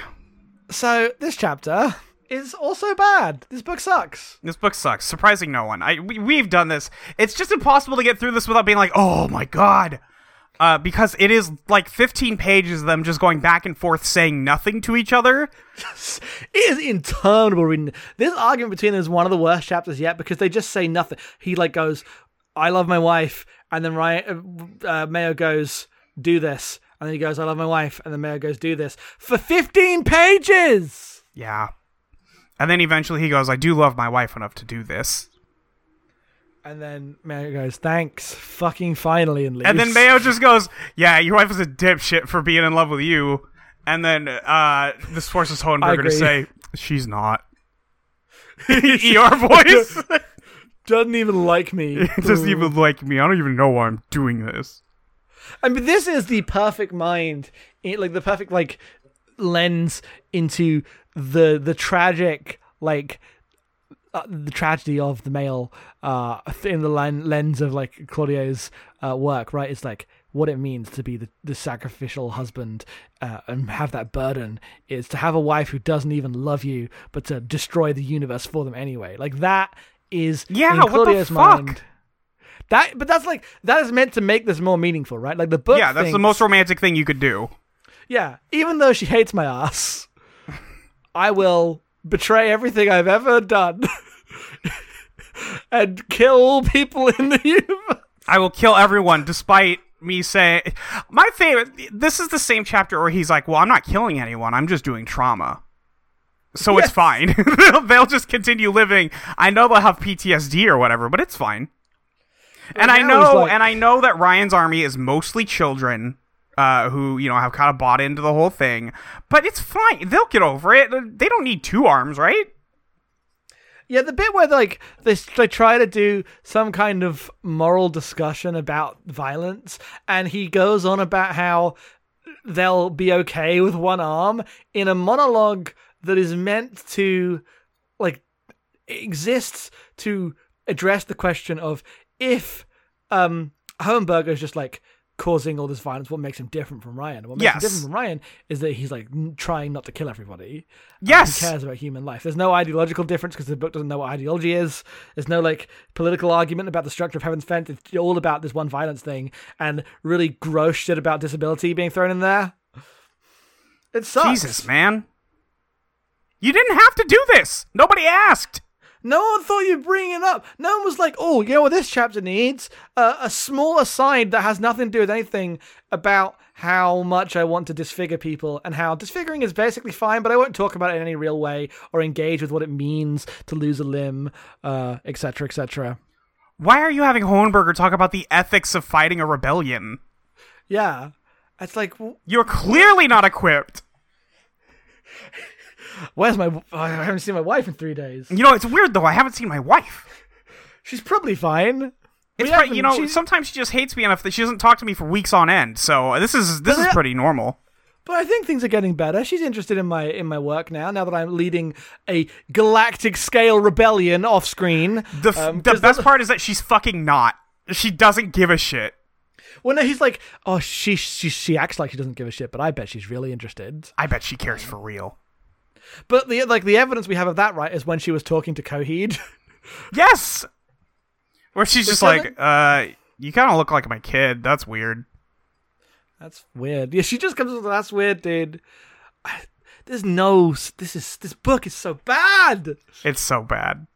So, this chapter is also bad. This book sucks.
this book sucks. Surprising no one. I we, we've done this. It's just impossible to get through this without being like, oh my god. Uh, because it is like 15 pages of them just going back and forth saying nothing to each other.
It is interminable reading. This argument between them is one of the worst chapters yet because they just say nothing. He like goes, "I love my wife," and then Ryan uh, uh, Mayo goes, "Do this," and then he goes, "I love my wife," and then Mayo goes, "Do this" for fifteen pages.
Yeah. And then eventually he goes, I do love my wife enough to do this.
And then Mayo goes, "Thanks, fucking finally," and leaves.
And then Mayo just goes, "Yeah, your wife is a dipshit for being in love with you." And then uh, this forces Hohenberger to say, "She's not." ER voice
doesn't even like me.
doesn't even like me. I don't even know why I'm doing this.
I mean, this is the perfect mind, like the perfect like lens into the the tragic like uh, the tragedy of the male uh in the lens of like Claudio's uh, work. Right, it's like what it means to be the, the sacrificial husband uh, and have that burden is to have a wife who doesn't even love you but to destroy the universe for them anyway like that is
Yeah,
in
what the
Claudio's
fuck?
mind that but that's like that is meant to make this more meaningful right like the book
yeah, that's the most romantic thing you could do.
yeah even though she hates my ass i will betray everything i've ever done and kill people in the universe
I will kill everyone despite me saying my favorite this is the same chapter where he's like, "Well, I'm not killing anyone. I'm just doing trauma." So it's fine. they'll, they'll just continue living. I know they'll have PTSD or whatever, but it's fine. and I know
like-
and I know that Ryan's army is mostly children uh, who, you know, have kind of bought into the whole thing. But it's fine. They'll get over it. They don't need two arms, right?
Yeah, the bit where like they they try to do some kind of moral discussion about violence, and he goes on about how they'll be okay with one arm in a monologue that is meant to like exists to address the question of if um is just like causing all this violence, what makes him different from Ryan? What makes
Yes.
him different from Ryan is that he's like trying not to kill everybody.
Yes.
He cares about human life. There's no ideological difference because the book doesn't know what ideology is. There's no like political argument about the structure of Heaven's Fence. It's all about this one violence thing and really gross shit about disability being thrown in there. It sucks.
Jesus, man. You didn't have to do this. Nobody asked.
No one thought you'd bring it up. No one was like, "Oh, you know what this chapter needs? Uh, a small aside that has nothing to do with anything about how much I want to disfigure people and how disfiguring is basically fine, but I won't talk about it in any real way or engage with what it means to lose a limb, uh, etc., etc."
Why are you having Hohenberger talk about the ethics of fighting a rebellion?
Yeah, it's like, w-
You're clearly not equipped.
Where's my? I haven't seen my wife in three days.
You know, it's weird though. I haven't seen my wife.
She's probably fine.
It's right, you know,
she's-
sometimes she just hates me enough that she doesn't talk to me for weeks on end. So this is this is
yeah.
pretty normal.
But I think things are getting better. She's interested in my in my work now. Now that I'm leading a galactic scale rebellion off screen.
The f-
Um,
the best
the-
part is that she's fucking not. She doesn't give a shit.
Well, no, he's like, oh, she she she acts like she doesn't give a shit, but I bet she's really interested.
I bet she cares for real.
But the like the evidence we have of that right is when she was talking to Coheed.
Yes. Where she's just like, uh, you kind of look like my kid. That's weird.
That's weird. Yeah, she just comes with that's weird, dude. I, there's no. This is this book is so bad.
It's so bad.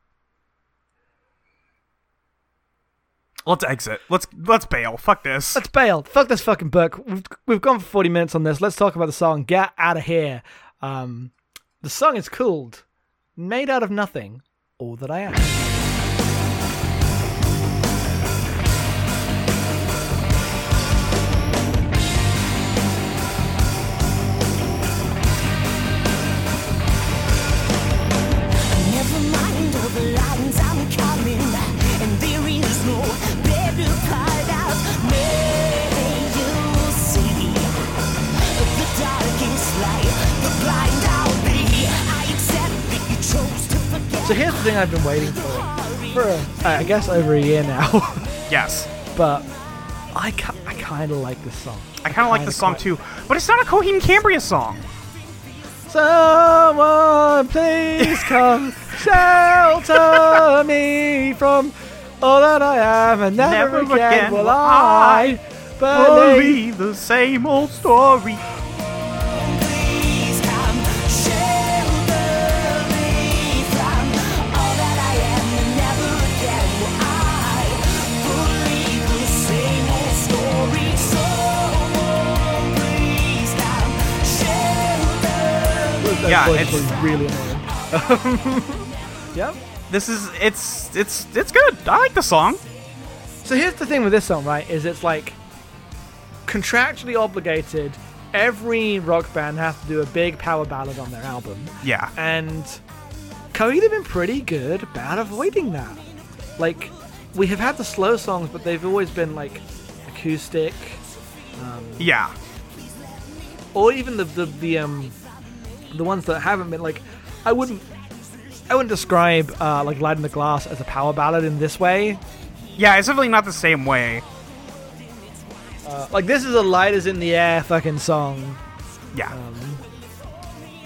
Let's exit. Let's let's bail. Fuck this.
Let's bail. Fuck this fucking book. We've, we've gone for 40 minutes on this. Let's talk about the song Get Out of Here. Um, the song is called Made Out of Nothing, All That I Am. So here's the thing I've been waiting for for uh, I guess over a year now,
yes.
but I ki- I kind of like this song.
I kind of like this song
quite-
too, but it's not a Coheed and Cambria song.
Someone please come shelter me from all that I am, and never,
Never
again,
again
will I believe.
Believe the same old story. Yeah, it's-
was really annoying. yep.
This is it's it's it's good. I like the song.
So here's the thing with this song, right? Is it's like contractually obligated. Every rock band has to do a big power ballad on their album,
Yeah.
and Coheed have been pretty good about avoiding that. Like, we have had the slow songs, but they've always been like acoustic,
Yeah.
or even the the, the um the ones that haven't been like I wouldn't I wouldn't describe uh, like Light in the Glass as a power ballad in this way.
Yeah, it's definitely not the same way.
Uh, like this is a light is in the air fucking song.
Yeah.
Um,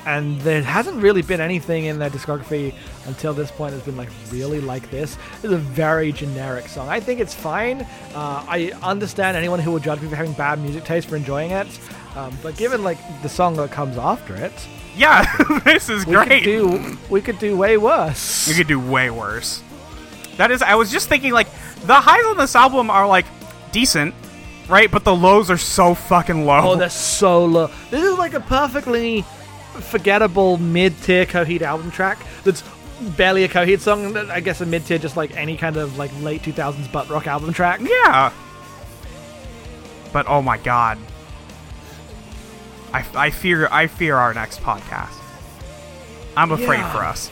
and there hasn't really been anything in their discography until this point that's been like really like this. It's a very generic song. I think it's fine. Uh, I understand anyone who will judge me for having bad music taste for enjoying it, um, but given like the song that comes after it,
yeah, this is
we
great.
could do we could do way worse.
We could do way worse. That is, I was just thinking, like, the highs on this album are, like, decent, right? But the lows are so fucking low.
Oh, they're so low. This is like a perfectly forgettable mid-tier Coheed album track. That's barely a Coheed song. I guess a mid-tier, just like any kind of like late 2000s butt rock album track.
yeah. But, oh my god. I, I fear I fear our next podcast. I'm afraid
Yeah.
for us.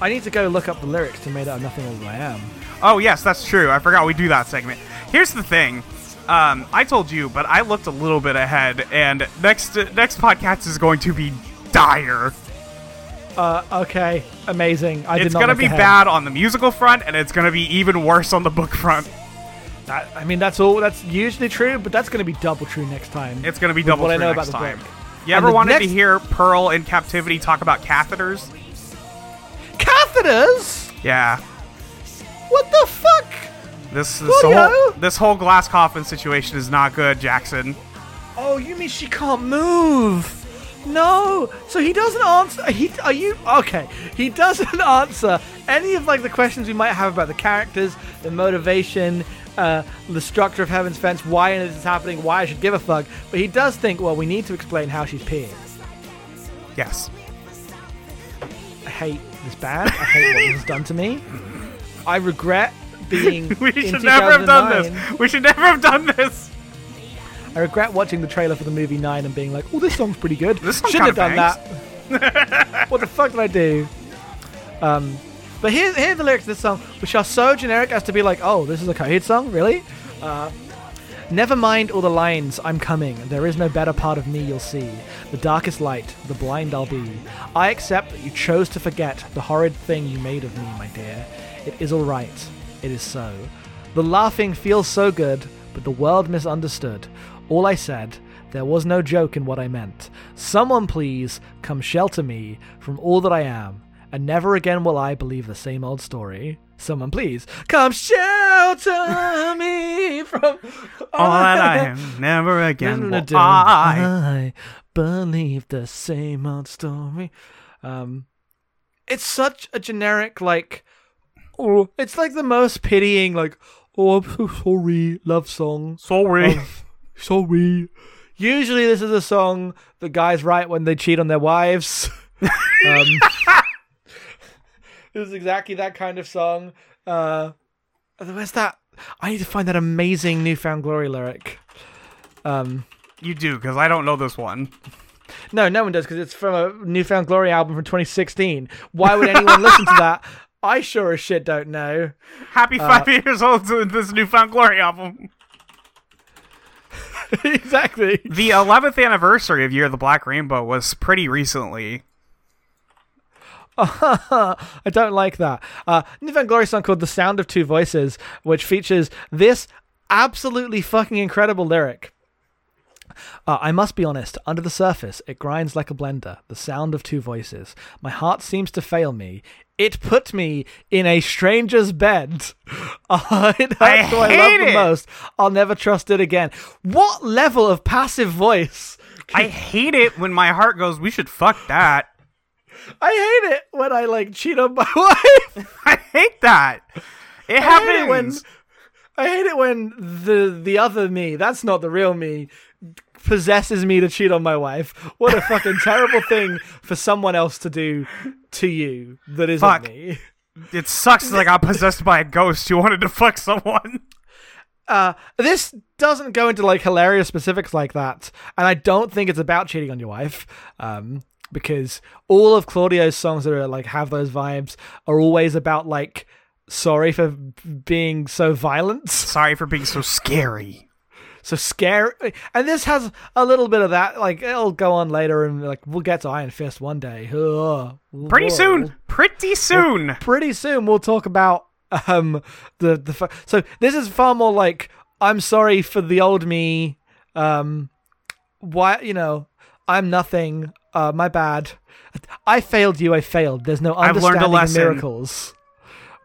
I need to go look up the lyrics to Made Out of Nothing That I Am.
Oh yes, that's true. I forgot we do that segment. Here's the thing. Um, I told you, but I looked a little bit ahead, and next next podcast is going to be dire.
Uh, okay, amazing. I did
It's gonna be
ahead.
bad on the musical front, and it's gonna be even worse on the book front.
That, I mean, that's all. That's usually true, but that's going to be double true next time.
It's gonna be double true
know
next
about the
time. You
And
ever wanted to hear Pearl in captivity talk about catheters?
catheters.
Yeah.
What the fuck?
This this
Julio?
whole this whole glass coffin situation is not good, Jackson.
Oh, you mean she can't move? No, so he doesn't answer. He are you okay? He doesn't answer any of like the questions we might have about the characters, the motivation, uh, the structure of Heaven's Fence, why is this is happening, why I should give a fuck. But he does think, well, we need to explain how she's peeing.
Yes.
I hate this band. I hate what this has done to me. I regret being.
We should never have done this. We should never have done this.
I regret watching the trailer for the movie Nine and being like, "Oh, this song's pretty good.
This song
Shouldn't have done
kinda
that. what the fuck did I do?" Um, but here, here are the lyrics of this song, which are so generic as to be like, "Oh, this is a Coheed song, really?" Uh, Never mind all the lines, I'm coming. There is no better part of me you'll see. The darkest light, the blind I'll be. I accept that you chose to forget the horrid thing you made of me, my dear. It is alright. It is so. The laughing feels so good, but the world misunderstood. All I said, there was no joke in what I meant. Someone please come shelter me from all that I am, and never again will I believe the same old story. Someone please come shelter me from
All that I am, never again will I.
I believe the same old story. Um, it's such a generic like. Oh, it's like the most pitying like. Oh, I'm so sorry, love song.
Sorry.
of- sorry. Usually, this is a song the guys write when they cheat on their wives. um, this was exactly that kind of song. Uh, where's that? I need to find that amazing "New Found Glory" lyric. Um,
You do, because I don't know this one.
no, no one does because it's from a New Found Glory album from 2016. Why would anyone listen to that? I sure as shit don't know.
Happy five years old to this New Found Glory album.
exactly.
The 11th anniversary of Year of the Black Rainbow was pretty recently.
I don't like that. Uh, New Found Glory song called "The Sound of Two Voices," which features this absolutely fucking incredible lyric. Uh, I must be honest, under the surface, it grinds like a blender, the sound of two voices. My heart seems to fail me. It put me in a stranger's bed. Uh, it hurts
I
who I love
hate
the
it.
most. I'll never trust it again. What level of passive voice?
I hate it when my heart goes, we should fuck that.
I hate it when I like cheat on my wife.
I hate that. It
I hate it when
happens.
I hate it when the the other me, that's not the real me, possesses me to cheat on my wife. What a fucking terrible thing for someone else to do to you that isn't
Fuck.
me.
It sucks that I got possessed by a ghost who wanted to fuck someone.
Uh, this doesn't go into like hilarious specifics like that, and I don't think it's about cheating on your wife. Um, because all of Claudio's songs that are like have those vibes are always about like sorry for being so violent.
Sorry for being so scary.
so scary. And this has a little bit of that. Like it'll go on later, and like we'll get to Iron Fist one day. Ugh.
Pretty
Whoa.
soon. Pretty soon.
Pretty soon we'll talk about um the the. So this is far more like I'm sorry for the old me. Um, why you know I'm nothing. Uh, my bad. I failed you. I failed. There's no understanding
I've learned a
understanding
lesson.
miracles.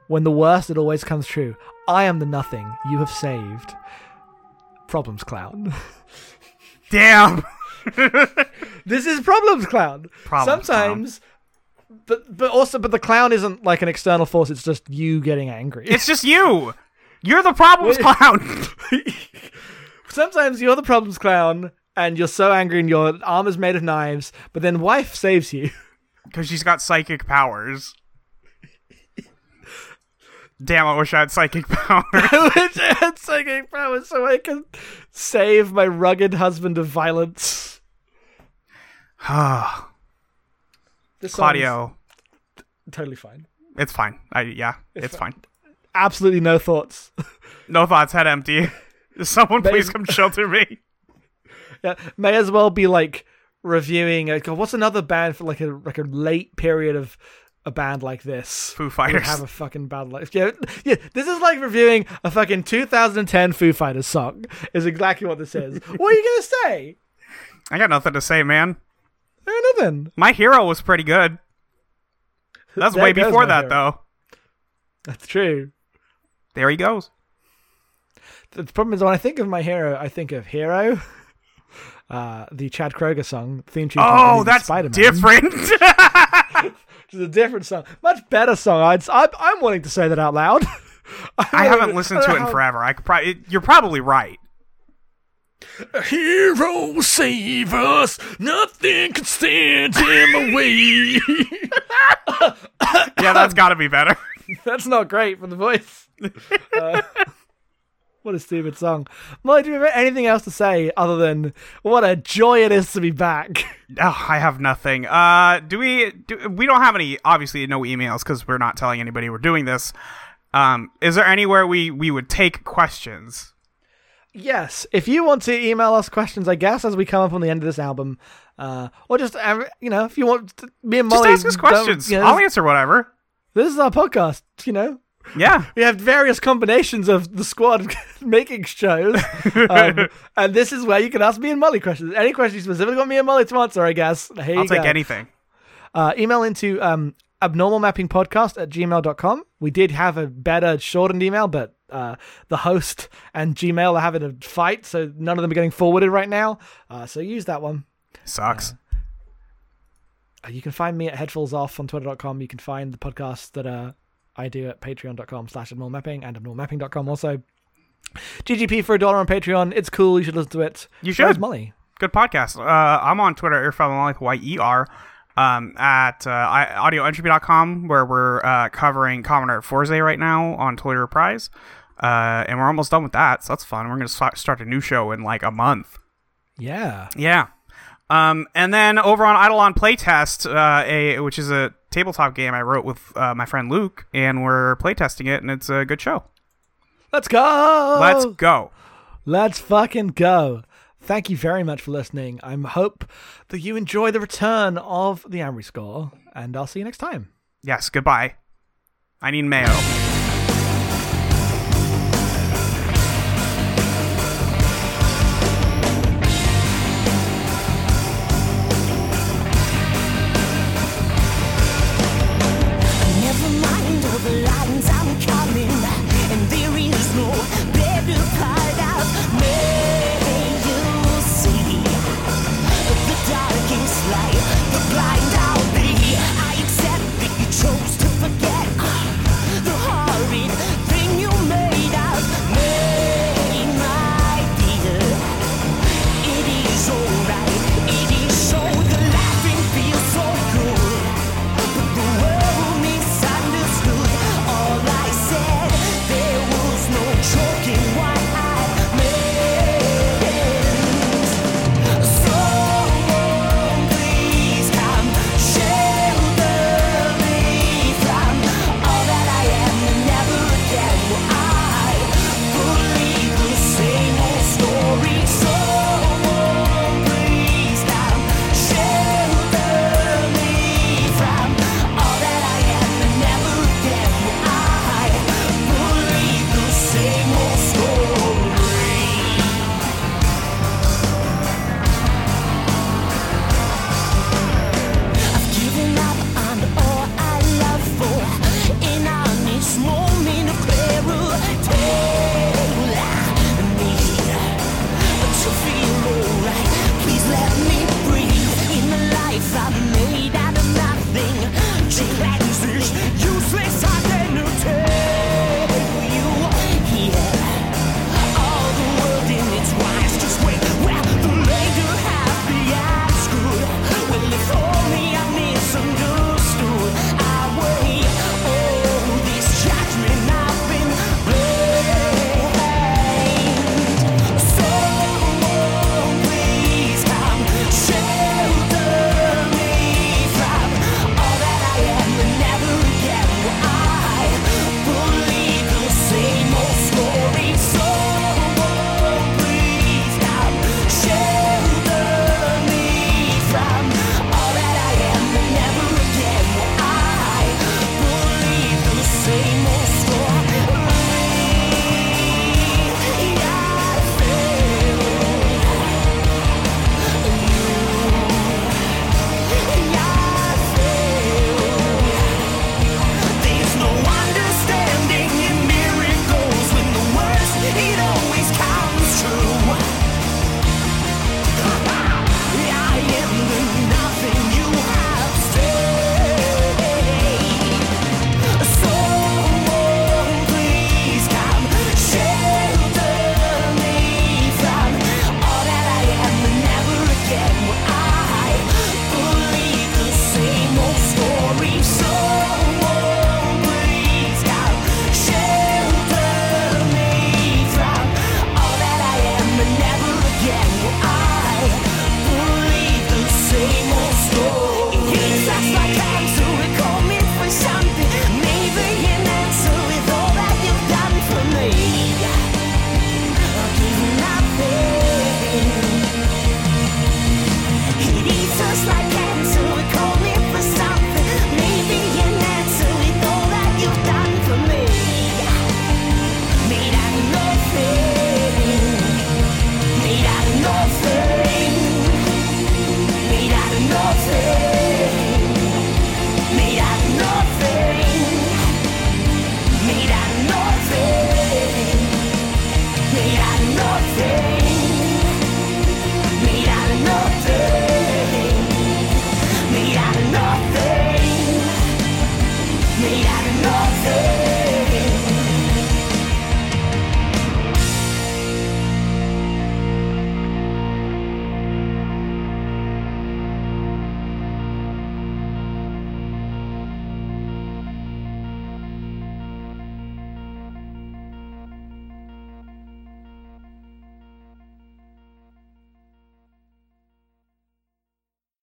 When the worst, it always comes true. I am the nothing you have saved. Problems, clown.
Damn.
This is problems clown.
Problems
Sometimes but but also but the clown isn't like an external force, it's just you getting angry.
It's just you. You're the problems clown.
Sometimes you're the problems clown and you're so angry and your arm is made of knives, but then wife saves you.
Because she's got psychic powers. Damn, I wish I had psychic powers.
I wish I had psychic powers so I can save my rugged husband of violence.
Ah,
This
Claudio,
totally fine.
it's fine. I yeah, it's,
fine.
fine.
Absolutely no thoughts.
No thoughts, head empty. Someone please come shelter me.
Yeah, may as well be like reviewing. Like, oh, what's another band for like a like a late period of a band like this?
Foo Fighters.
have a fucking bad life. Yeah, yeah. This is like reviewing a fucking 2010 Foo Fighters song. Is exactly what this is. what are you gonna say?
I got nothing to say, man.
Nothing.
My hero was pretty good. That's way before that,
Hero.
though.
That's true.
There he goes.
The problem is when I think of my hero, I think of Hero. uh, the Chad Kroeger song theme tune.
Oh, that's
Spider-Man,
different.
Is a different song, much better song. I'd, I'm, I'm wanting to say that out loud.
I haven't listened to it in forever. I could probably. You're probably right.
Hero save us, nothing can stand in the way.
Yeah, that's got to be better.
That's not great for the voice. Uh, what a stupid song. Molly, do you have anything else to say other than what a joy it is to be back?
Oh, I have nothing. Uh, do we? Do, we don't have any. Obviously, no emails because we're not telling anybody we're doing this. Um, is there anywhere we we would take questions?
Yes, if you want to email us questions, I guess, as we come up on the end of this album, uh, or just uh, you know, if you want to, me and Molly, Just
ask us questions.
you know,
I'll answer whatever.
this is our podcast. You know,
Yeah.
we have various combinations of the squad making shows, um, and this is where you can ask me and Molly questions. Any questions specifically want me and Molly to answer, I guess. Here
I'll take
go.
anything.
uh, email into um, abnormalmappingpodcast at gmail.com. We did have a better shortened email, but uh, the host and Gmail are having a fight, so none of them are getting forwarded right now. Uh, so use that one.
Sucks.
Uh, you can find me at headfallsoff on twitter.com. You can find the podcast that uh, I do at patreon.com slash abnormalmapping and abnormalmapping.com also. GGP for a dollar on Patreon. It's cool. You should listen to it.
You should. Where's.
Molly?
Good podcast. Uh, I'm on Twitter, earfellowlife, Y-E-R, um, at uh, audioentropy.com, where we're uh, covering Commoner at Forze right now on Twitter Reprise. Uh, and we're almost done with that, so that's fun. We're going to start a new show in like a month.
Yeah.
Yeah. Um, and then over on Eidolon Playtest, uh, a which is a tabletop game I wrote with uh, my friend Luke, and we're playtesting it, and it's a good show.
Let's go.
Let's go.
Let's fucking go. Thank you very much for listening. I hope that you enjoy the return of the Amory score, and I'll see you next time.
Yes. Goodbye. I need mayo.